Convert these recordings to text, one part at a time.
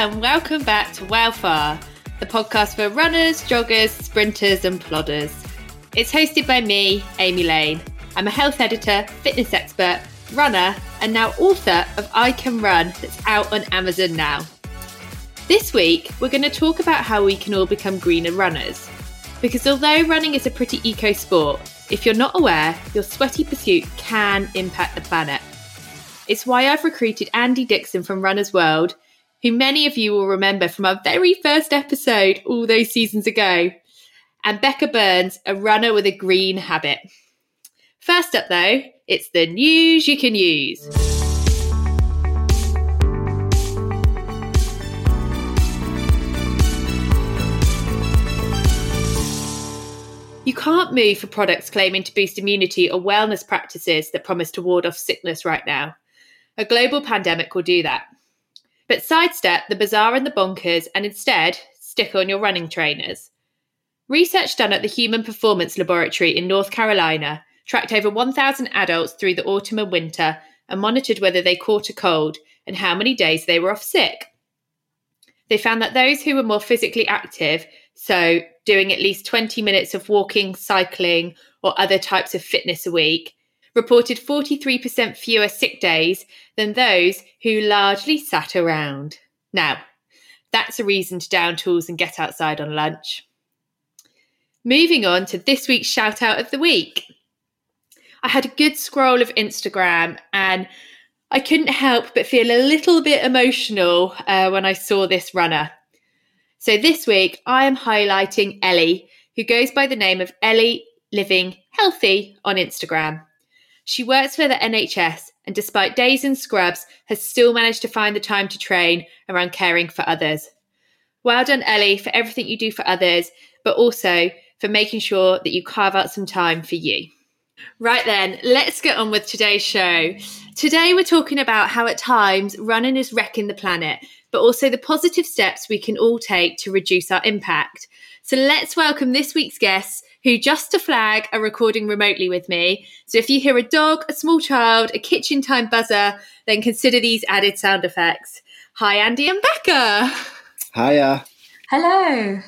and welcome back to Wellfar, the podcast for runners, joggers, sprinters, and plodders. It's hosted by me, Amy Lane. I'm a health editor, fitness expert, runner, and now author of I Can Run, that's out on Amazon now. This week, we're going to talk about how we can all become greener runners. Because although running is a pretty eco sport, if you're not aware, your sweaty pursuit can impact the planet. It's why I've recruited Andy Dixon from Runner's World, who many of you will remember from our very first episode all those seasons ago, and Becca Burns, a runner with a green habit. First up, though, it's the news you can use. You can't move for products claiming to boost immunity or wellness practices that promise to ward off sickness right now. A global pandemic will do that. But sidestep the bizarre and the bonkers and instead stick on your running trainers. Research done at the Human Performance Laboratory in North Carolina tracked over 1,000 adults through the autumn and winter and monitored whether they caught a cold and how many days they were off sick. They found that those who were more physically active, so doing at least 20 minutes of walking, cycling, or other types of fitness a week, reported 43% fewer sick days than those who largely sat around. Now, that's a reason to down tools and get outside on lunch. Moving on to this week's shout out of the week. I had a good scroll of Instagram and I couldn't help but feel a little bit emotional uh, when I saw this runner. So this week I am highlighting Ellie, who goes by the name of Ellie Living Healthy on Instagram. She works for the NHS and, despite days in scrubs, has still managed to find the time to train around caring for others. Well done, Ellie, for everything you do for others, but also for making sure that you carve out some time for you. Right then, let's get on with today's show. Today, we're talking about how at times running is wrecking the planet, but also the positive steps we can all take to reduce our impact. So let's welcome this week's guests, who, just to flag, are recording remotely with me. So if you hear a dog, a small child, a kitchen time buzzer, then consider these added sound effects. Hi, Andy and Becca. Hiya. Hello.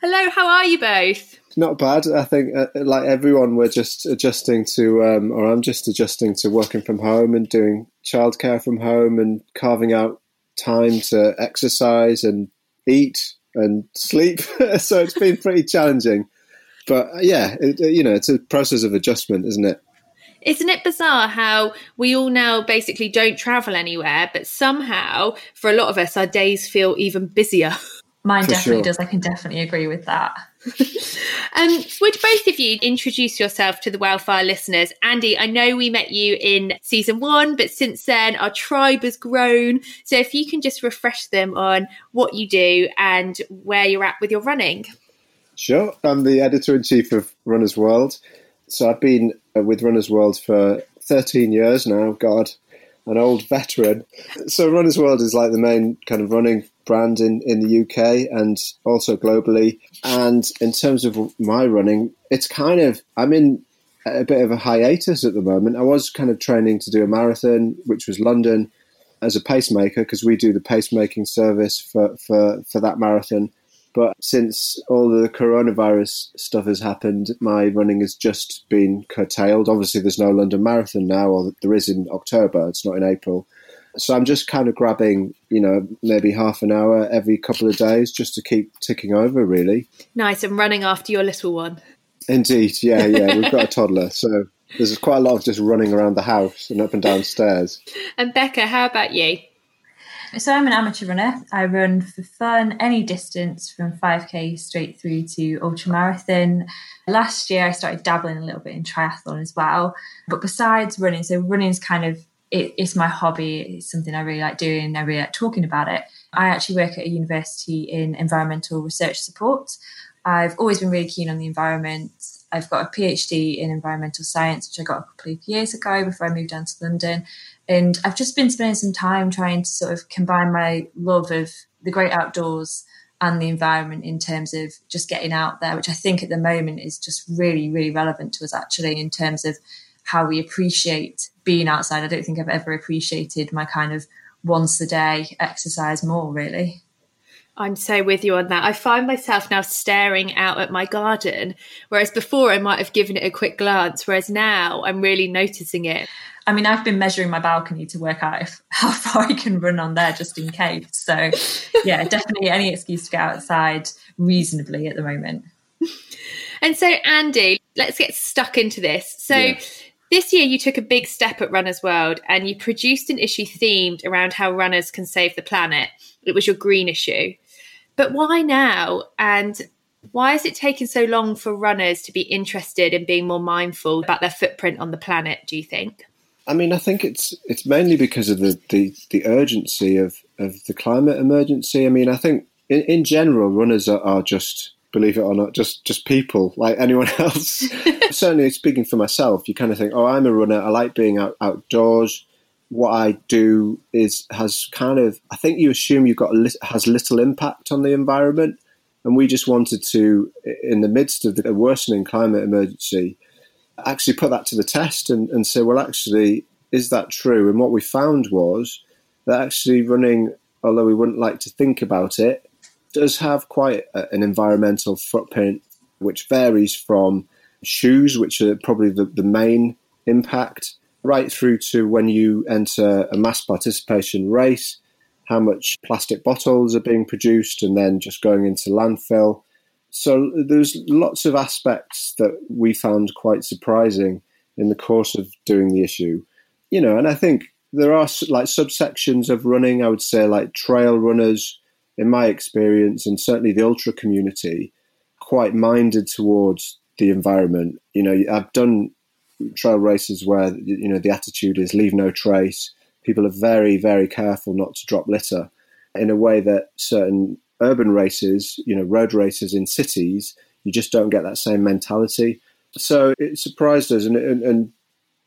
Hello, how are you both? Not bad. I think, uh, like everyone, we're just adjusting to, um, or I'm just adjusting to working from home and doing childcare from home and carving out time to exercise and eat and sleep. so it's been pretty challenging. But uh, yeah, it, you know, it's a process of adjustment, isn't it? Isn't it bizarre how we all now basically don't travel anywhere, but somehow for a lot of us, our days feel even busier? Mine For definitely sure. does. I can definitely agree with that. Um, would both of you introduce yourself to the Wildfire listeners? Andy, I know we met you in season one, but since then our tribe has grown. So if you can just refresh them on what you do and where you're at with your running. Sure. I'm the editor in chief of Runner's World. So I've been uh, with Runner's World for 13 years now. God, an old veteran. So Runner's World is like the main kind of running brand in, in the UK and also globally. And in terms of my running, it's kind of, I'm in a bit of a hiatus at the moment. I was kind of training to do a marathon, which was London, as a pacemaker because we do the pacemaking service for, for, for that marathon. But since all the coronavirus stuff has happened, my running has just been curtailed. Obviously, there's no London Marathon now, or there is in October. It's not in April. So I'm just kind of grabbing, you know, maybe half an hour every couple of days just to keep ticking over, really. Nice, and running after your little one. Indeed, yeah, yeah. We've got a toddler, so there's quite a lot of just running around the house and up and down stairs. And Becca, how about you? So I'm an amateur runner. I run for fun any distance from 5k straight through to ultramarathon. Last year I started dabbling a little bit in triathlon as well. But besides running, so running is kind of it, it's my hobby. It's something I really like doing I really like talking about it. I actually work at a university in environmental research support. I've always been really keen on the environment. I've got a PhD in environmental science, which I got a couple of years ago before I moved down to London. And I've just been spending some time trying to sort of combine my love of the great outdoors and the environment in terms of just getting out there, which I think at the moment is just really, really relevant to us actually in terms of how we appreciate being outside. I don't think I've ever appreciated my kind of once a day exercise more, really. I'm so with you on that. I find myself now staring out at my garden, whereas before I might have given it a quick glance, whereas now I'm really noticing it. I mean, I've been measuring my balcony to work out if, how far I can run on there just in case. So, yeah, definitely any excuse to get outside reasonably at the moment. And so, Andy, let's get stuck into this. So, yeah. this year you took a big step at Runners World and you produced an issue themed around how runners can save the planet. It was your green issue. But why now? And why has it taken so long for runners to be interested in being more mindful about their footprint on the planet, do you think? I mean, I think it's it's mainly because of the, the, the urgency of, of the climate emergency. I mean, I think in, in general, runners are, are just, believe it or not, just, just people like anyone else. Certainly, speaking for myself, you kind of think, oh, I'm a runner. I like being out, outdoors. What I do is has kind of, I think you assume you've got a, has little impact on the environment. And we just wanted to, in the midst of the worsening climate emergency, actually put that to the test and, and say, well, actually, is that true? And what we found was that actually running, although we wouldn't like to think about it, does have quite a, an environmental footprint, which varies from shoes, which are probably the, the main impact, right through to when you enter a mass participation race, how much plastic bottles are being produced and then just going into landfill so there's lots of aspects that we found quite surprising in the course of doing the issue. You know, and I think there are like subsections of running, I would say, like trail runners, in my experience, and certainly the ultra community, quite minded towards the environment. You know, I've done trail races where, you know, the attitude is leave no trace. People are very, very careful not to drop litter in a way that certain urban races, you know, road races in cities, you just don't get that same mentality. So it surprised us, and, and, and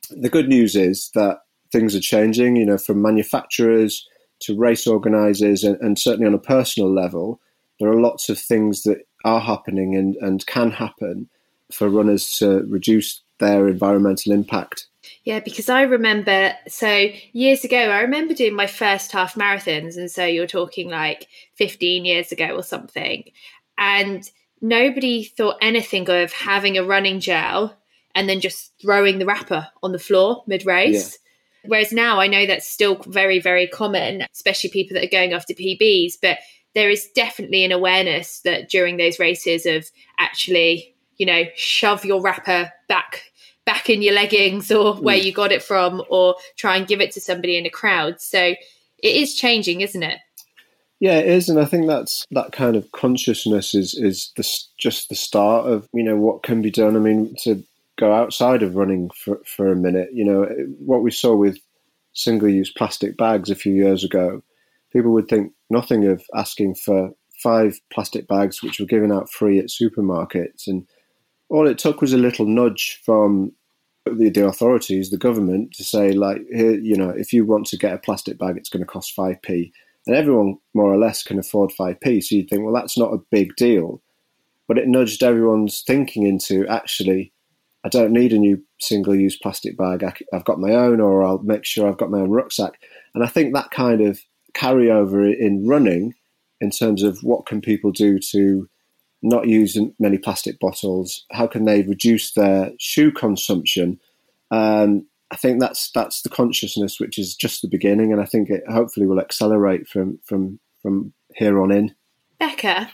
the good news is that things are changing. You know, from manufacturers to race organisers, and, and certainly on a personal level, there are lots of things that are happening and, and can happen for runners to reduce their environmental impact yeah, because I remember, so years ago, I remember doing my first half marathons. And so you're talking like 15 years ago or something. And nobody thought anything of having a running gel and then just throwing the wrapper on the floor mid race. Yeah. Whereas now I know that's still very, very common, especially people that are going after PBs. But there is definitely an awareness that during those races of actually, you know, shove your wrapper back back in your leggings or where mm. you got it from or try and give it to somebody in a crowd. So it is changing, isn't it? Yeah, it is, and I think that's that kind of consciousness is is the, just the start of you know what can be done. I mean, to go outside of running for for a minute, you know, what we saw with single-use plastic bags a few years ago, people would think nothing of asking for five plastic bags which were given out free at supermarkets, and all it took was a little nudge from the, the authorities, the government, to say like, here, you know, if you want to get a plastic bag, it's going to cost five p, and everyone more or less can afford five p. So you'd think, well, that's not a big deal, but it nudged everyone's thinking into actually, I don't need a new single-use plastic bag. I, I've got my own, or I'll make sure I've got my own rucksack. And I think that kind of carryover in running, in terms of what can people do to not use many plastic bottles? How can they reduce their shoe consumption? Um, I think that's that's the consciousness which is just the beginning, and I think it hopefully will accelerate from from from here on in. Becca,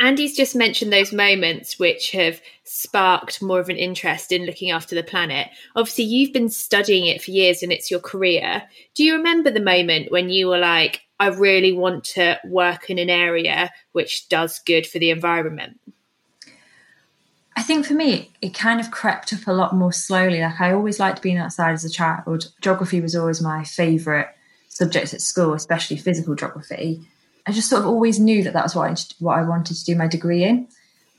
Andy's just mentioned those moments which have sparked more of an interest in looking after the planet. Obviously, you've been studying it for years and it's your career. Do you remember the moment when you were like, I really want to work in an area which does good for the environment? I think for me, it kind of crept up a lot more slowly. Like I always liked being outside as a child. Geography was always my favourite subject at school, especially physical geography. I just sort of always knew that that was what I, what I wanted to do my degree in.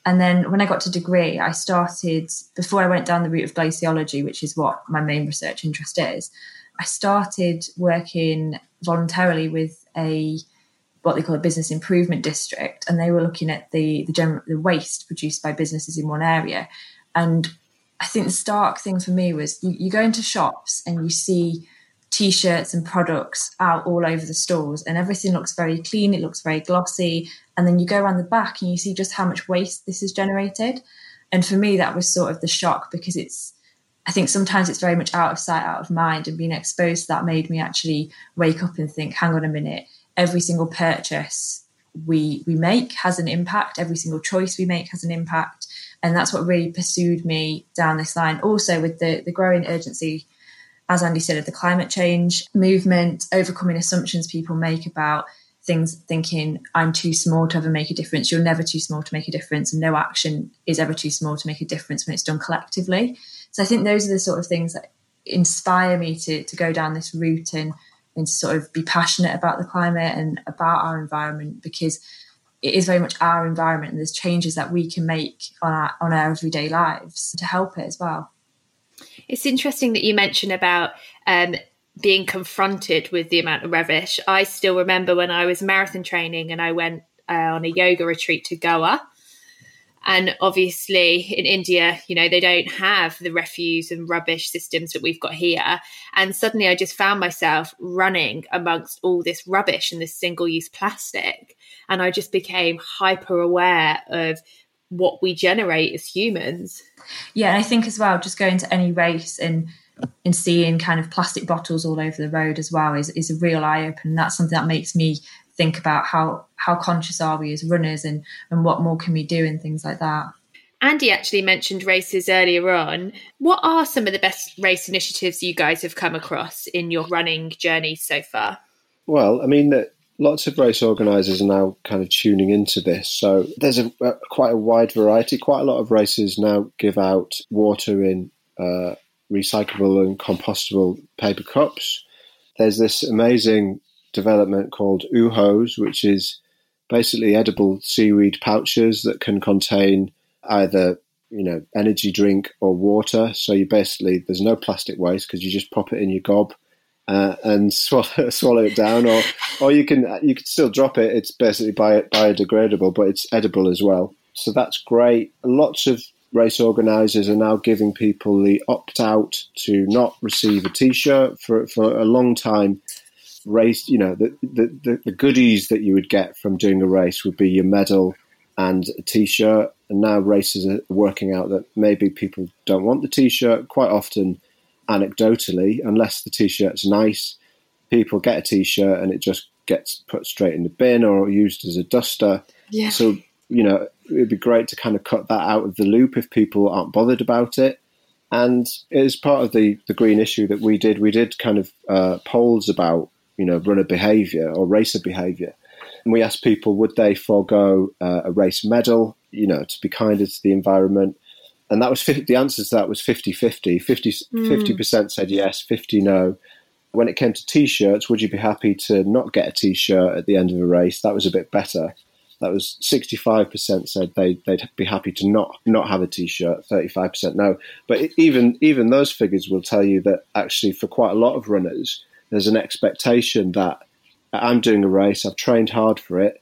And then when I got to degree, I started, before I went down the route of glaciology, which is what my main research interest is, I started working voluntarily with a what they call a business improvement district, and they were looking at the the, general, the waste produced by businesses in one area. And I think the stark thing for me was you, you go into shops and you see t-shirts and products out all over the stores and everything looks very clean it looks very glossy and then you go around the back and you see just how much waste this has generated and for me that was sort of the shock because it's i think sometimes it's very much out of sight out of mind and being exposed to that made me actually wake up and think hang on a minute every single purchase we we make has an impact every single choice we make has an impact and that's what really pursued me down this line also with the the growing urgency as Andy said, of the climate change movement, overcoming assumptions people make about things, thinking I'm too small to ever make a difference. You're never too small to make a difference, and no action is ever too small to make a difference when it's done collectively. So I think those are the sort of things that inspire me to to go down this route and and to sort of be passionate about the climate and about our environment because it is very much our environment and there's changes that we can make on our on our everyday lives to help it as well. It's interesting that you mention about um, being confronted with the amount of rubbish. I still remember when I was marathon training and I went uh, on a yoga retreat to Goa. And obviously, in India, you know, they don't have the refuse and rubbish systems that we've got here. And suddenly I just found myself running amongst all this rubbish and this single use plastic. And I just became hyper aware of what we generate as humans. Yeah, and I think as well, just going to any race and and seeing kind of plastic bottles all over the road as well is, is a real eye opener. That's something that makes me think about how how conscious are we as runners and and what more can we do and things like that. Andy actually mentioned races earlier on. What are some of the best race initiatives you guys have come across in your running journey so far? Well, I mean, that lots of race organisers are now kind of tuning into this. So there's a, a, quite a wide variety. Quite a lot of races now give out water in uh, recyclable and compostable paper cups. There's this amazing development called Oohos, which is basically edible seaweed pouches that can contain either you know energy drink or water. So you basically there's no plastic waste because you just pop it in your gob uh, and swallow, swallow it down, or or you can you can still drop it. It's basically bio, biodegradable, but it's edible as well. So that's great. Lots of race organisers are now giving people the opt out to not receive a T-shirt for for a long time. Race, you know, the, the the goodies that you would get from doing a race would be your medal and a T-shirt. And now races are working out that maybe people don't want the T-shirt. Quite often, anecdotally, unless the t-shirt's nice, people get a t-shirt and it just gets put straight in the bin or used as a duster. Yeah. So, you know, it'd be great to kind of cut that out of the loop if people aren't bothered about it. And as part of the, the green issue that we did, we did kind of uh, polls about, you know, runner behaviour or racer behaviour. And we asked people, would they forego uh, a race medal, you know, to be kinder to the environment? and that was 50, the answer to that was 50 50 50 mm. percent said yes 50 no when it came to t-shirts would you be happy to not get a t-shirt at the end of a race that was a bit better that was 65% said they, they'd be happy to not not have a t-shirt 35% no but even even those figures will tell you that actually for quite a lot of runners there's an expectation that i'm doing a race i've trained hard for it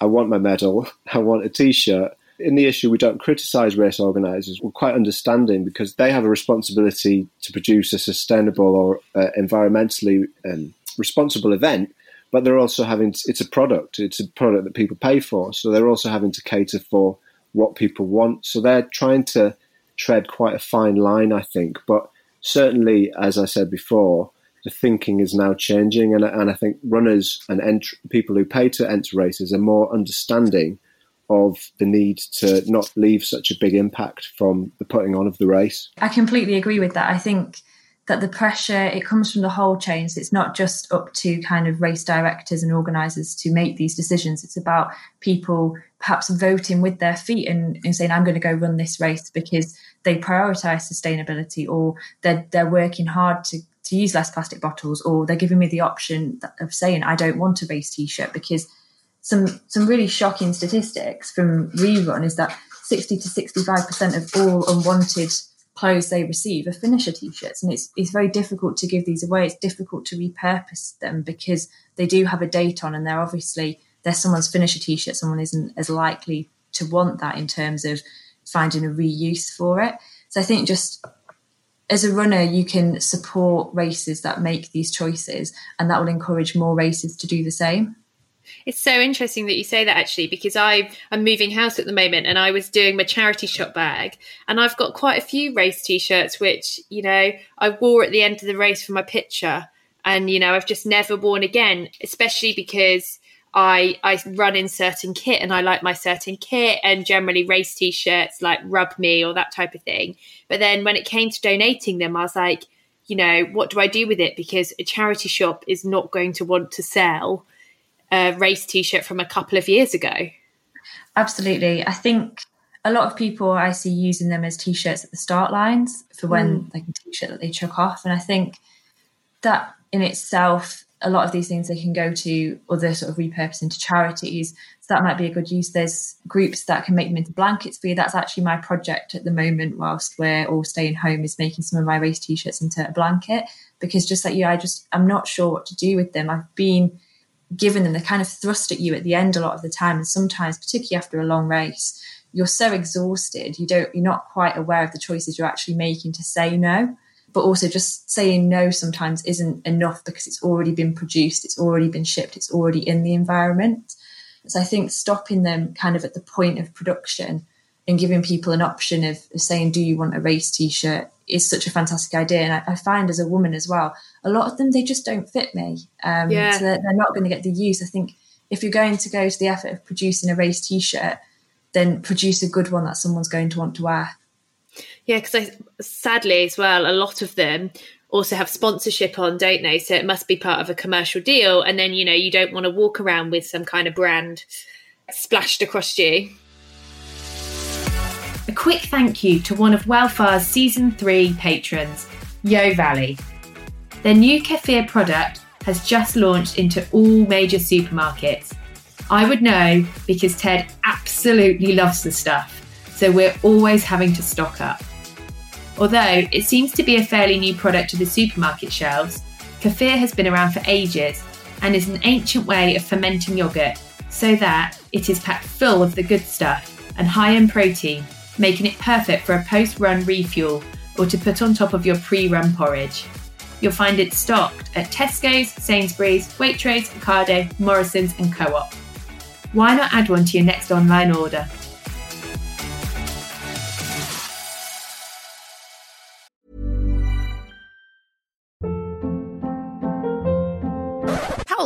i want my medal i want a t-shirt in the issue, we don't criticise race organisers. We're quite understanding because they have a responsibility to produce a sustainable or uh, environmentally um, responsible event, but they're also having to, it's a product. It's a product that people pay for, so they're also having to cater for what people want. So they're trying to tread quite a fine line, I think. But certainly, as I said before, the thinking is now changing, and, and I think runners and ent- people who pay to enter races are more understanding of the need to not leave such a big impact from the putting on of the race. I completely agree with that. I think that the pressure it comes from the whole chain so it's not just up to kind of race directors and organizers to make these decisions it's about people perhaps voting with their feet and, and saying i'm going to go run this race because they prioritize sustainability or they're, they're working hard to, to use less plastic bottles or they're giving me the option of saying i don't want a base t-shirt because some some really shocking statistics from rerun is that 60 to 65% of all unwanted clothes they receive are finisher t-shirts and it's it's very difficult to give these away. It's difficult to repurpose them because they do have a date on and they're obviously they're someone's finisher t-shirt someone isn't as likely to want that in terms of finding a reuse for it. So i think just as a runner you can support races that make these choices and that will encourage more races to do the same. It's so interesting that you say that actually, because I am moving house at the moment and I was doing my charity shop bag and I've got quite a few race t-shirts which, you know, I wore at the end of the race for my picture. And, you know, I've just never worn again, especially because I I run in certain kit and I like my certain kit and generally race t-shirts like rub me or that type of thing. But then when it came to donating them, I was like, you know, what do I do with it? Because a charity shop is not going to want to sell a race t-shirt from a couple of years ago. Absolutely. I think a lot of people I see using them as t-shirts at the start lines for when mm. like a t-shirt that they chuck off. And I think that in itself, a lot of these things they can go to other sort of repurposing into charities. So that might be a good use. There's groups that can make them into blankets for you. That's actually my project at the moment whilst we're all staying home is making some of my race t-shirts into a blanket. Because just like you, I just I'm not sure what to do with them. I've been given them, they're kind of thrust at you at the end a lot of the time. And sometimes, particularly after a long race, you're so exhausted, you don't, you're not quite aware of the choices you're actually making to say no. But also, just saying no sometimes isn't enough because it's already been produced, it's already been shipped, it's already in the environment. So I think stopping them kind of at the point of production and giving people an option of, of saying, "Do you want a race T-shirt?" is such a fantastic idea. And I, I, find as a woman as well, a lot of them they just don't fit me. Um, yeah. So they're, they're not going to get the use. I think if you're going to go to the effort of producing a race T-shirt, then produce a good one that someone's going to want to wear. Yeah, because sadly as well, a lot of them also have sponsorship on, don't they? So it must be part of a commercial deal, and then you know you don't want to walk around with some kind of brand splashed across you. A quick thank you to one of Welfar's Season 3 patrons, Yo Valley. Their new kefir product has just launched into all major supermarkets. I would know because Ted absolutely loves the stuff, so we're always having to stock up. Although it seems to be a fairly new product to the supermarket shelves, kefir has been around for ages and is an ancient way of fermenting yogurt so that it is packed full of the good stuff and high in protein making it perfect for a post run refuel or to put on top of your pre run porridge. You'll find it stocked at Tesco's, Sainsbury's, Waitrose, Ocado, Morrison's, and Co op. Why not add one to your next online order?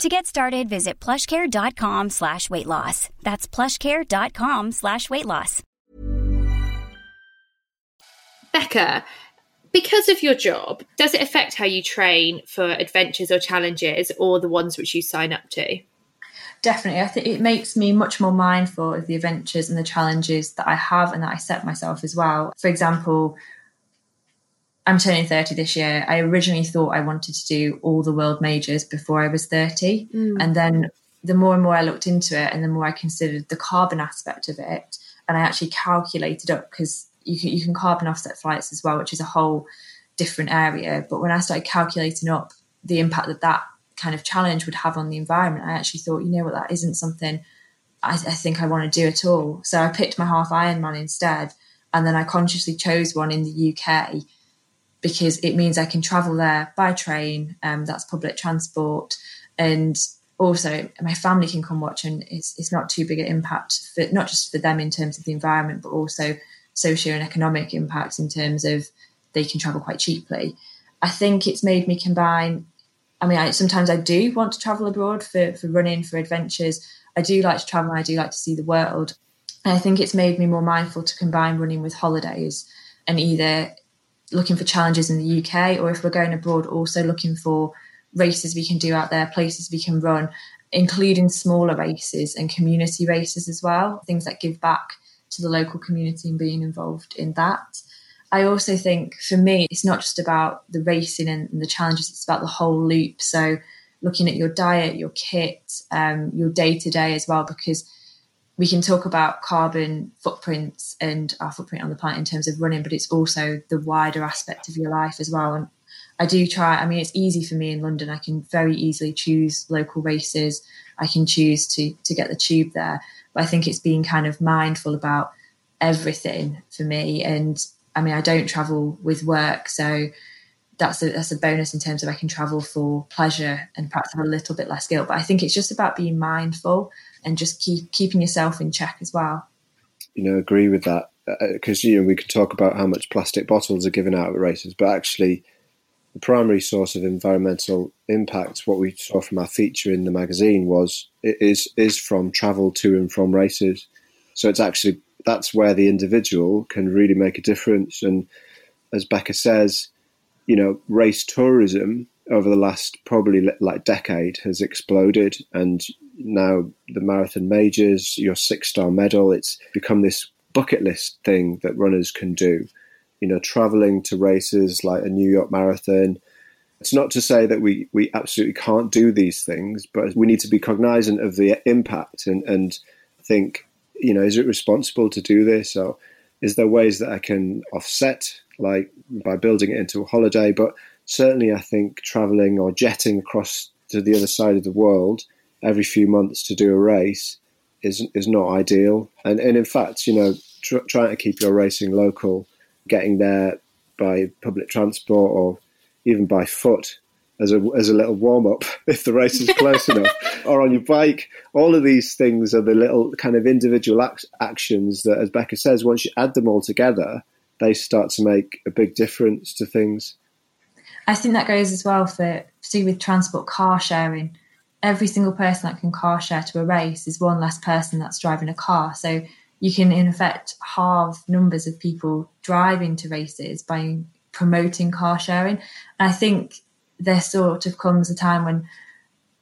To get started, visit plushcare.com slash weight loss. That's plushcare.com slash weight loss. Becca, because of your job, does it affect how you train for adventures or challenges or the ones which you sign up to? Definitely. I think it makes me much more mindful of the adventures and the challenges that I have and that I set myself as well. For example, I'm turning 30 this year. I originally thought I wanted to do all the world majors before I was 30. Mm. And then the more and more I looked into it, and the more I considered the carbon aspect of it, and I actually calculated up because you can you can carbon offset flights as well, which is a whole different area. But when I started calculating up the impact that that kind of challenge would have on the environment, I actually thought, you know what, that isn't something I, I think I want to do at all. So I picked my half Ironman instead, and then I consciously chose one in the UK because it means I can travel there by train. Um, that's public transport, and also my family can come watch, and it's it's not too big an impact for not just for them in terms of the environment, but also socio and economic impacts in terms of they can travel quite cheaply. I think it's made me combine. I mean, I, sometimes I do want to travel abroad for, for running, for adventures. I do like to travel. I do like to see the world. And I think it's made me more mindful to combine running with holidays and either looking for challenges in the UK or if we're going abroad, also looking for races we can do out there, places we can run, including smaller races and community races as well, things that give back to the local community and being involved in that. I also think for me, it's not just about the racing and, the challenges, it's about the whole loop. So, looking at your diet, your kit, um, your day to day as well, because we can talk about carbon footprints and our footprint on the planet in terms of running, but it's also the wider aspect of your life as well. And I do try, I mean, it's easy for me in London. I can very easily choose local races. I can choose to, to get the tube there. But I think it's being kind of mindful about everything for me and I mean, I don't travel with work, so that's a that's a bonus in terms of I can travel for pleasure and perhaps have a little bit less guilt. But I think it's just about being mindful and just keep keeping yourself in check as well. You know, agree with that because uh, you know we could talk about how much plastic bottles are given out at races, but actually the primary source of environmental impact, what we saw from our feature in the magazine, was is is from travel to and from races. So it's actually that's where the individual can really make a difference. And as Becca says, you know, race tourism over the last probably like decade has exploded, and now the marathon majors, your six star medal, it's become this bucket list thing that runners can do. You know, traveling to races like a New York Marathon. It's not to say that we, we absolutely can't do these things, but we need to be cognizant of the impact and, and think you know, is it responsible to do this, or is there ways that I can offset, like by building it into a holiday? But certainly, I think traveling or jetting across to the other side of the world every few months to do a race is is not ideal. And and in fact, you know, tr- trying to keep your racing local, getting there by public transport or even by foot as a as a little warm up if the race is close enough, or on your bike. All of these things are the little kind of individual ac- actions that, as Becca says, once you add them all together, they start to make a big difference to things. I think that goes as well for particularly with transport car sharing. Every single person that can car share to a race is one less person that's driving a car. So you can in effect halve numbers of people driving to races by promoting car sharing. And I think there sort of comes a time when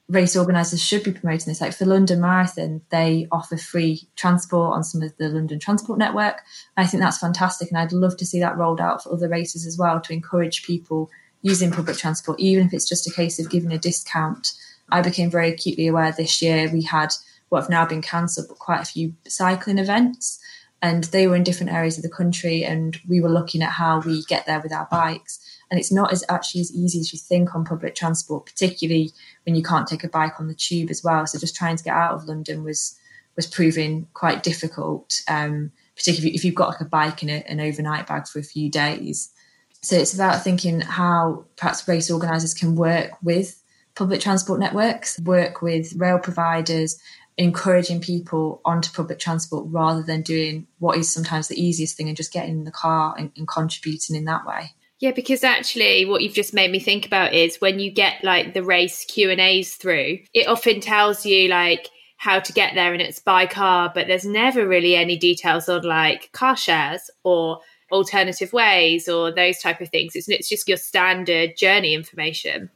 race organisers should be promoting this. Like for London Marathon, they offer free transport on some of the London Transport Network. I think that's fantastic, and I'd love to see that rolled out for other races as well to encourage people using public transport, even if it's just a case of giving a discount. I became very acutely aware this year we had what have now been cancelled, but quite a few cycling events. And they were in different areas of the country, and we were looking at how we get there with our bikes and it's not as actually as easy as you think on public transport, particularly when you can't take a bike on the tube as well. So just trying to get out of London was was proving quite difficult, um, particularly if you've got like a bike and a, an overnight bag for a few days. So it's about thinking how perhaps race organisers can work with public transport networks, work with rail providers, encouraging people onto public transport rather than doing what is sometimes the easiest thing and just getting in the car and, and contributing in that way. Yeah, because actually what you've just made me think about is when you get like the race Q and A's through, it often tells you like how to get there and it's by car, but there's never really any details on like car shares or alternative ways or those type of things. It's, it's just your standard journey information.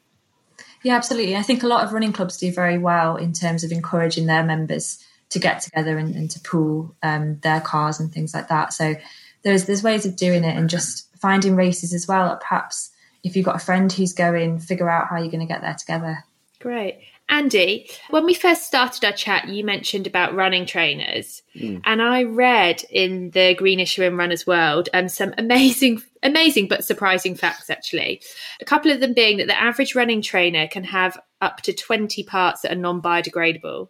Yeah, absolutely. I think a lot of running clubs do very well in terms of encouraging their members to get together and, and to pool um, their cars and things like that. So there's there's ways of doing it and just finding races as well. Perhaps if you've got a friend who's going, figure out how you're going to get there together. Great. Andy, when we first started our chat, you mentioned about running trainers, mm. and I read in the Green Issue in Runner's World um, some amazing, amazing but surprising facts. Actually, a couple of them being that the average running trainer can have up to twenty parts that are non-biodegradable,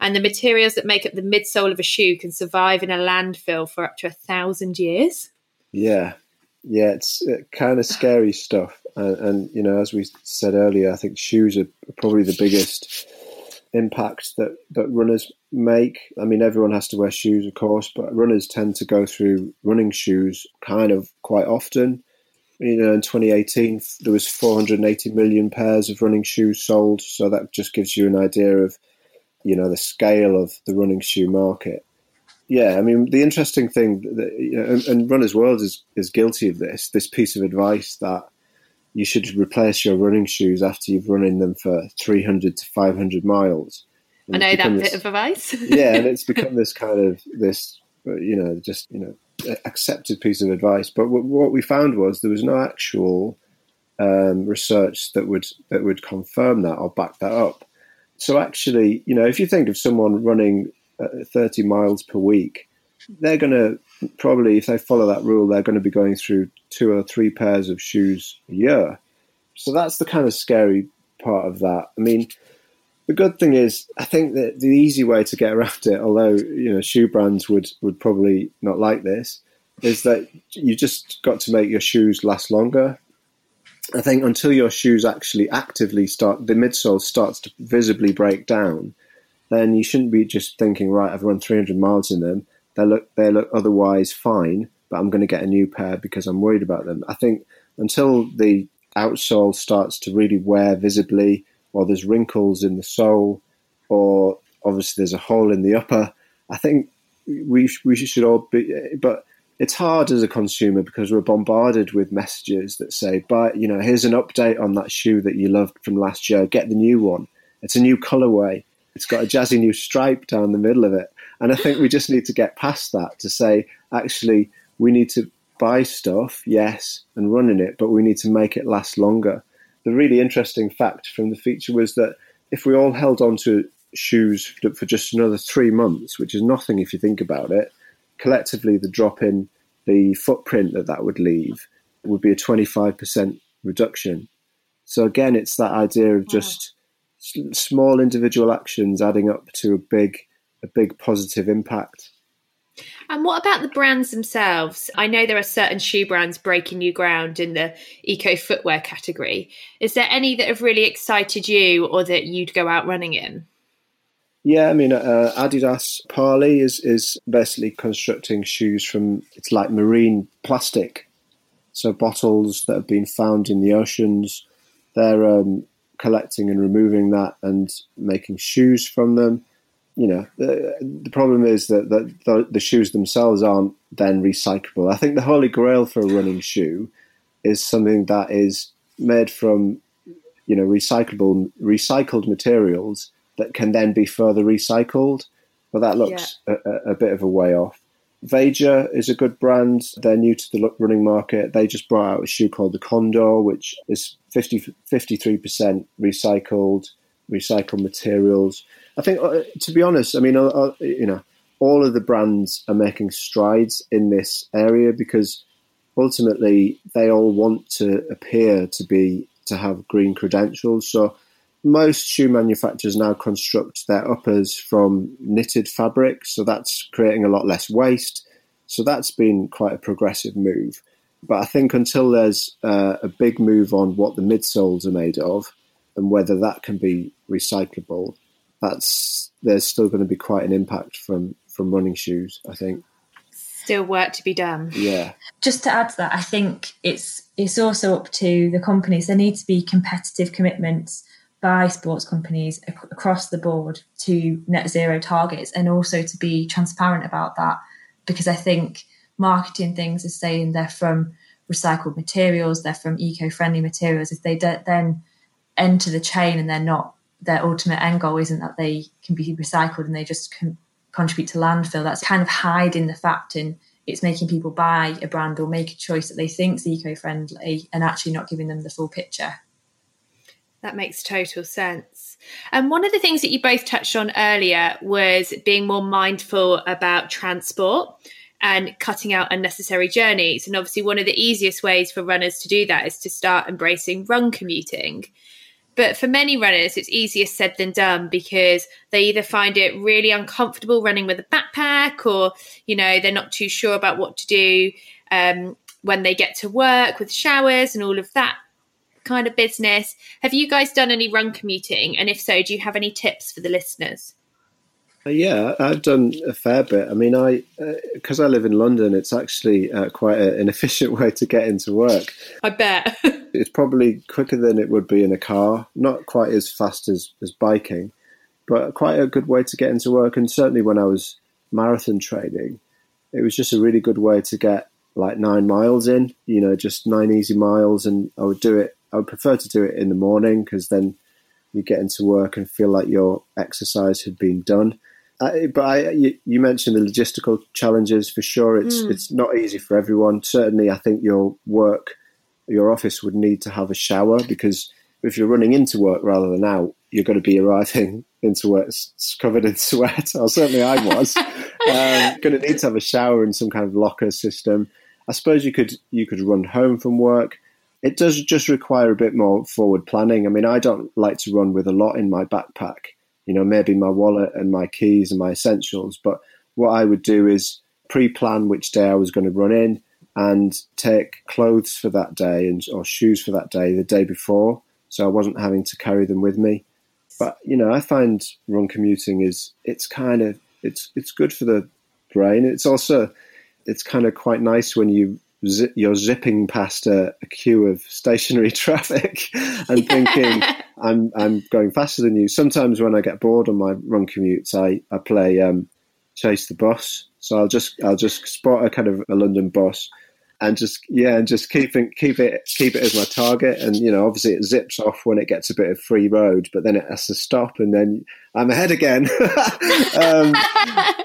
and the materials that make up the midsole of a shoe can survive in a landfill for up to a thousand years. Yeah, yeah, it's uh, kind of scary stuff. And, and, you know, as we said earlier, I think shoes are probably the biggest impact that, that runners make. I mean, everyone has to wear shoes, of course, but runners tend to go through running shoes kind of quite often. You know, in 2018, there was 480 million pairs of running shoes sold, so that just gives you an idea of, you know, the scale of the running shoe market yeah, I mean, the interesting thing, that, you know, and, and Runner's World is, is guilty of this, this piece of advice that you should replace your running shoes after you've run in them for 300 to 500 miles. And I know that this, bit of advice. yeah, and it's become this kind of, this, you know, just, you know, accepted piece of advice. But what, what we found was there was no actual um, research that would, that would confirm that or back that up. So actually, you know, if you think of someone running 30 miles per week, they're going to probably, if they follow that rule, they're going to be going through two or three pairs of shoes a year. So that's the kind of scary part of that. I mean, the good thing is, I think that the easy way to get around it, although you know shoe brands would would probably not like this, is that you just got to make your shoes last longer. I think until your shoes actually actively start, the midsole starts to visibly break down then you shouldn't be just thinking, right, I've run 300 miles in them. They look they look otherwise fine, but I'm going to get a new pair because I'm worried about them. I think until the outsole starts to really wear visibly, or there's wrinkles in the sole, or obviously there's a hole in the upper, I think we we should all be. But it's hard as a consumer because we're bombarded with messages that say, "But you know, here's an update on that shoe that you loved from last year. Get the new one. It's a new colorway." It's got a jazzy new stripe down the middle of it. And I think we just need to get past that to say, actually, we need to buy stuff, yes, and run in it, but we need to make it last longer. The really interesting fact from the feature was that if we all held on to shoes for just another three months, which is nothing if you think about it, collectively the drop in the footprint that that would leave would be a 25% reduction. So again, it's that idea of just small individual actions adding up to a big a big positive impact. And what about the brands themselves? I know there are certain shoe brands breaking new ground in the eco footwear category. Is there any that have really excited you or that you'd go out running in? Yeah, I mean, uh, Adidas Parley is, is basically constructing shoes from, it's like marine plastic. So bottles that have been found in the oceans, they're um, collecting and removing that and making shoes from them. You know, the, the problem is that, that the, the, shoes themselves aren't then recyclable. I think the holy grail for a running shoe is something that is made from, you know, recyclable recycled materials that can then be further recycled. But that looks yeah. a, a, bit of a way off. Veja is a good brand. They're new to the running market. They just brought out a shoe called the Condor, which is 50, 53% recycled, recycled materials. I think, uh, to be honest, I mean, uh, uh, you know, all of the brands are making strides in this area because ultimately they all want to appear to be to have green credentials. So most shoe manufacturers now construct their uppers from knitted fabric, so that's creating a lot less waste. So that's been quite a progressive move. But I think until there's uh, a big move on what the midsoles are made of and whether that can be recyclable, that's there's still going to be quite an impact from from running shoes. I think still work to be done. Yeah. Just to add to that, I think it's it's also up to the companies. There need to be competitive commitments by sports companies ac- across the board to net zero targets and also to be transparent about that because I think marketing things are saying they're from recycled materials, they're from eco-friendly materials. If they don't then enter the chain and they're not, their ultimate end goal isn't that they can be recycled and they just can contribute to landfill. That's kind of hiding the fact and it's making people buy a brand or make a choice that they think is eco-friendly and actually not giving them the full picture. That makes total sense. And one of the things that you both touched on earlier was being more mindful about transport and cutting out unnecessary journeys. And obviously, one of the easiest ways for runners to do that is to start embracing run commuting. But for many runners, it's easier said than done because they either find it really uncomfortable running with a backpack or, you know, they're not too sure about what to do um, when they get to work with showers and all of that kind of business. Have you guys done any run commuting? And if so, do you have any tips for the listeners? Uh, yeah, I've done a fair bit. I mean, I because uh, I live in London, it's actually uh, quite a, an efficient way to get into work. I bet it's probably quicker than it would be in a car. Not quite as fast as as biking, but quite a good way to get into work. And certainly when I was marathon training, it was just a really good way to get like nine miles in. You know, just nine easy miles, and I would do it. I would prefer to do it in the morning because then you get into work and feel like your exercise had been done but I, you, you, mentioned the logistical challenges for sure. It's mm. it's not easy for everyone. Certainly, I think your work, your office would need to have a shower because if you're running into work rather than out, you're going to be arriving into work covered in sweat. or certainly I was. um, going to need to have a shower and some kind of locker system. I suppose you could you could run home from work. It does just require a bit more forward planning. I mean, I don't like to run with a lot in my backpack you know, maybe my wallet and my keys and my essentials. But what I would do is pre-plan which day I was going to run in and take clothes for that day and or shoes for that day the day before, so I wasn't having to carry them with me. But you know, I find run commuting is it's kind of it's it's good for the brain. It's also it's kind of quite nice when you you're zipping past a, a queue of stationary traffic and thinking I'm I'm going faster than you. Sometimes when I get bored on my run commutes, I I play um, chase the bus. So I'll just I'll just spot a kind of a London bus and just yeah, and just keep it keep it keep it as my target. And you know, obviously it zips off when it gets a bit of free road, but then it has to stop, and then I'm ahead again. um,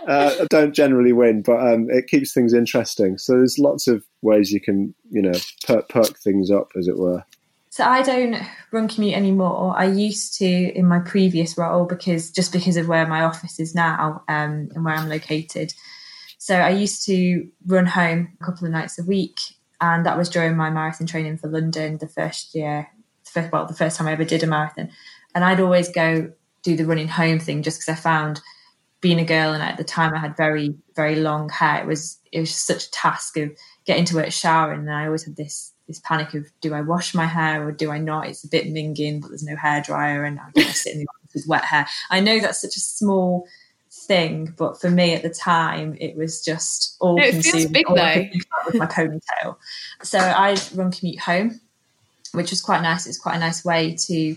uh, I don't generally win, but um, it keeps things interesting. So there's lots of ways you can you know perk, perk things up, as it were. So I don't run commute anymore. I used to in my previous role because just because of where my office is now um, and where I'm located. So I used to run home a couple of nights a week, and that was during my marathon training for London the first year, the first, well, the first time I ever did a marathon. And I'd always go do the running home thing just because I found being a girl and at the time I had very very long hair. It was it was such a task of getting to work, showering, and I always had this this panic of do I wash my hair or do I not? It's a bit minging, but there's no hair dryer, and I don't want to sit in the office with wet hair. I know that's such a small thing, but for me at the time, it was just all no, consuming. Big, with my ponytail. So I run commute home, which was quite nice. It's quite a nice way to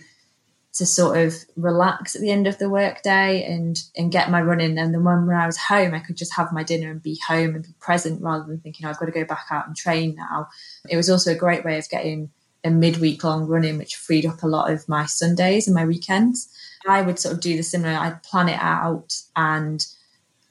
to sort of relax at the end of the workday and and get my running. And then when, when I was home, I could just have my dinner and be home and be present rather than thinking oh, I've got to go back out and train now. It was also a great way of getting a midweek long running, which freed up a lot of my Sundays and my weekends. I would sort of do the similar. I'd plan it out and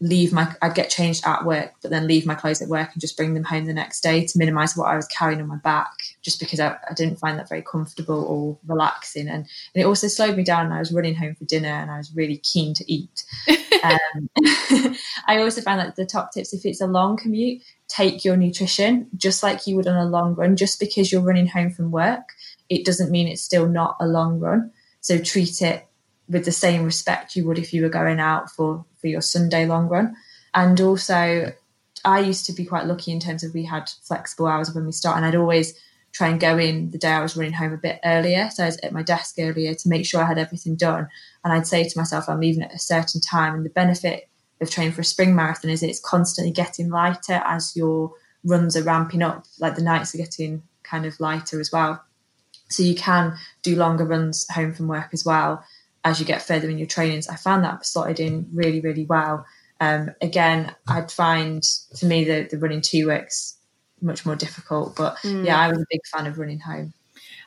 leave my I'd get changed at work, but then leave my clothes at work and just bring them home the next day to minimize what I was carrying on my back, just because I, I didn't find that very comfortable or relaxing. And, and it also slowed me down. I was running home for dinner and I was really keen to eat. um, I also found that the top tips, if it's a long commute, take your nutrition just like you would on a long run. Just because you're running home from work, it doesn't mean it's still not a long run. So treat it with the same respect you would if you were going out for for your Sunday long run. And also, I used to be quite lucky in terms of we had flexible hours when we start, and I'd always try and go in the day I was running home a bit earlier. So I was at my desk earlier to make sure I had everything done. And I'd say to myself, I'm leaving at a certain time. And the benefit of training for a spring marathon is it's constantly getting lighter as your runs are ramping up, like the nights are getting kind of lighter as well. So you can do longer runs home from work as well as you get further in your trainings. I found that slotted in really, really well. Um, again, I'd find for me the, the running two weeks much more difficult, but mm. yeah, I was a big fan of running home.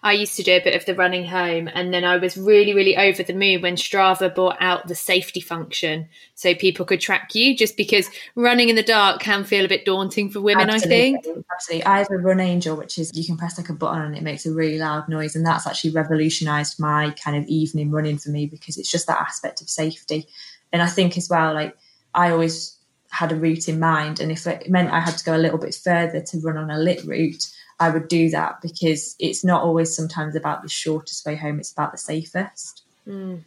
I used to do a bit of the running home, and then I was really, really over the moon when Strava brought out the safety function so people could track you. Just because running in the dark can feel a bit daunting for women, Absolutely. I think. Absolutely. I have a Run Angel, which is you can press like a button and it makes a really loud noise. And that's actually revolutionized my kind of evening running for me because it's just that aspect of safety. And I think as well, like I always had a route in mind. And if it meant I had to go a little bit further to run on a lit route, I would do that because it's not always sometimes about the shortest way home, it's about the safest. Mm.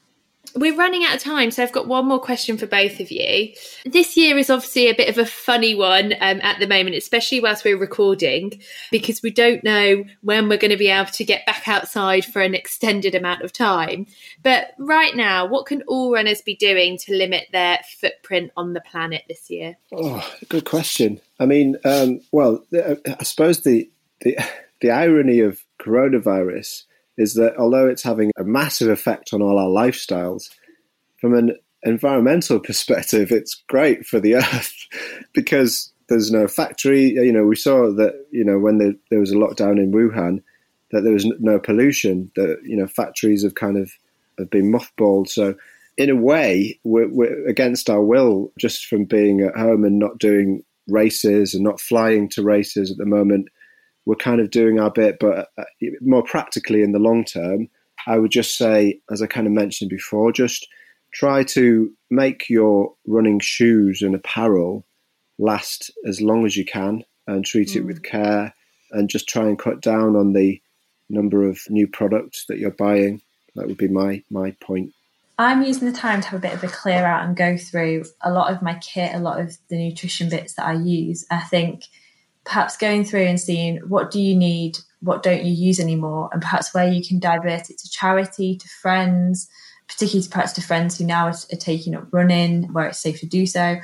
We're running out of time, so I've got one more question for both of you. This year is obviously a bit of a funny one um, at the moment, especially whilst we're recording, because we don't know when we're going to be able to get back outside for an extended amount of time. But right now, what can all runners be doing to limit their footprint on the planet this year? Oh, good question. I mean, um, well, I suppose the, the the irony of coronavirus is that although it's having a massive effect on all our lifestyles, from an environmental perspective, it's great for the earth because there's no factory. You know, we saw that, you know, when the, there was a lockdown in Wuhan, that there was no pollution, that, you know, factories have kind of have been mothballed. So, in a way, we're, we're against our will just from being at home and not doing races and not flying to races at the moment we're kind of doing our bit, but uh, more practically in the long term, I would just say, as I kind of mentioned before, just try to make your running shoes and apparel last as long as you can and treat mm. it with care and just try and cut down on the number of new products that you're buying. That would be my my point. I'm using the time to have a bit of a clear out and go through a lot of my kit, a lot of the nutrition bits that I use. I think perhaps going through and seeing what do you need, what don't you use anymore, and perhaps where you can divert it to charity, to friends, particularly to perhaps to friends who now are, are taking up running, where it's safe to do so.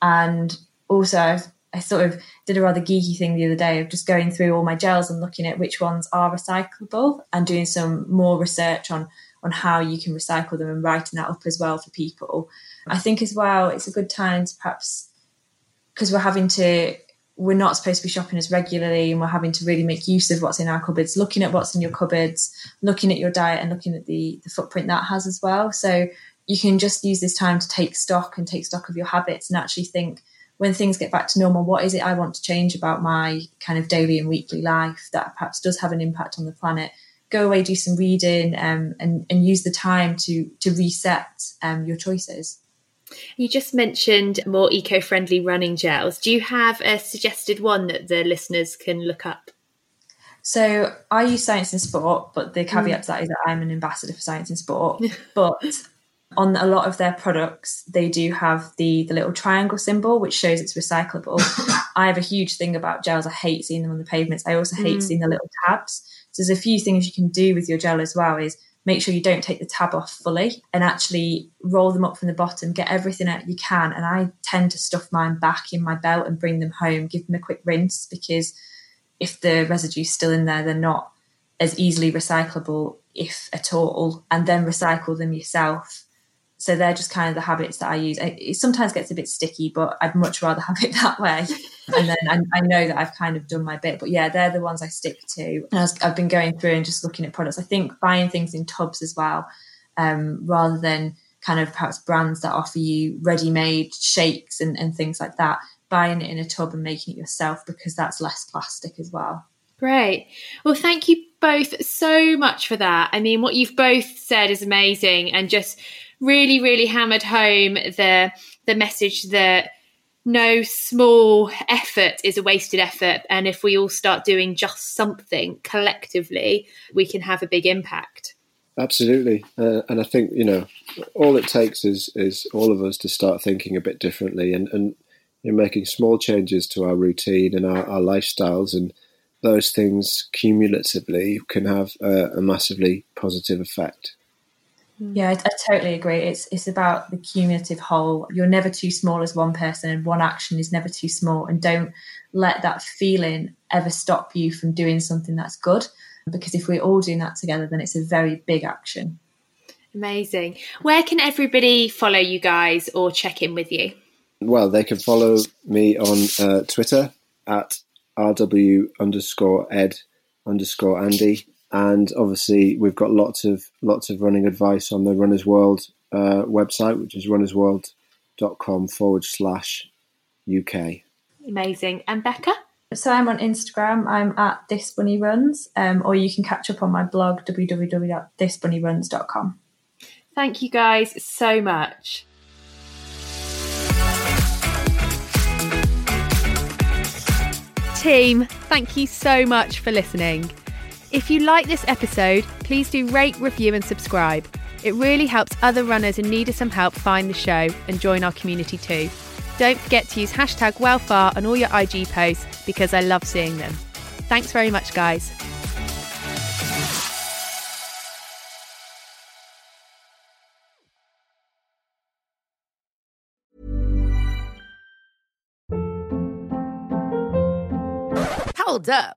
And also, I've, I sort of did a rather geeky thing the other day of just going through all my gels and looking at which ones are recyclable and doing some more research on on how you can recycle them and writing that up as well for people. I think as well it's a good time to perhaps because we're having to we're not supposed to be shopping as regularly and we're having to really make use of what's in our cupboards, looking at what's in your cupboards, looking at your diet and looking at the, the footprint that has as well. So you can just use this time to take stock and take stock of your habits and actually think when things get back to normal, what is it I want to change about my kind of daily and weekly life that perhaps does have an impact on the planet? Go away, do some reading, um, and and use the time to to reset um, your choices. You just mentioned more eco friendly running gels. Do you have a suggested one that the listeners can look up? So I use Science in Sport, but the caveat mm. to that is that I'm an ambassador for Science in Sport. but on a lot of their products, they do have the the little triangle symbol, which shows it's recyclable. I have a huge thing about gels. I hate seeing them on the pavements. I also hate mm. seeing the little tabs. So there's a few things you can do with your gel as well. Is make sure you don't take the tab off fully and actually roll them up from the bottom, get everything out you can. And I tend to stuff mine back in my belt and bring them home, give them a quick rinse because if the residue's still in there, they're not as easily recyclable, if at all, and then recycle them yourself so they're just kind of the habits that I use. It sometimes gets a bit sticky, but I'd much rather have it that way. And then I, I know that I've kind of done my bit. But yeah, they're the ones I stick to. And I've been going through and just looking at products. I think buying things in tubs as well, um, rather than kind of perhaps brands that offer you ready-made shakes and, and things like that. Buying it in a tub and making it yourself because that's less plastic as well. Great. Well, thank you both so much for that. I mean, what you've both said is amazing and just really, really hammered home the the message that no small effort is a wasted effort. And if we all start doing just something collectively, we can have a big impact. Absolutely, uh, and I think you know all it takes is is all of us to start thinking a bit differently and and you making small changes to our routine and our, our lifestyles, and those things cumulatively can have a massively positive effect. Yeah, I, I, totally agree. It's it's about the cumulative whole. You're never too small as one person, and one action is never too small. And don't let that feeling ever stop you from doing something that's good. Because if we're all doing that together, then it's a very big action. Amazing. Where can everybody follow you guys or check in with you? Well, they can follow me on uh, Twitter at rw underscore ed underscore Andy and obviously we've got lots of lots of running advice on the Runners World uh, website, which is runnersworld.com forward slash UK. Amazing. And Becca? So I'm on Instagram. I'm at This Bunny Runs, um, or you can catch up on my blog www.thisbunnyruns.com. Thank you guys so much. Team, thank you so much for listening. If you like this episode, please do rate, review, and subscribe. It really helps other runners in need of some help find the show and join our community too. Don't forget to use hashtag WellFar on all your IG posts because I love seeing them. Thanks very much, guys. Hold up.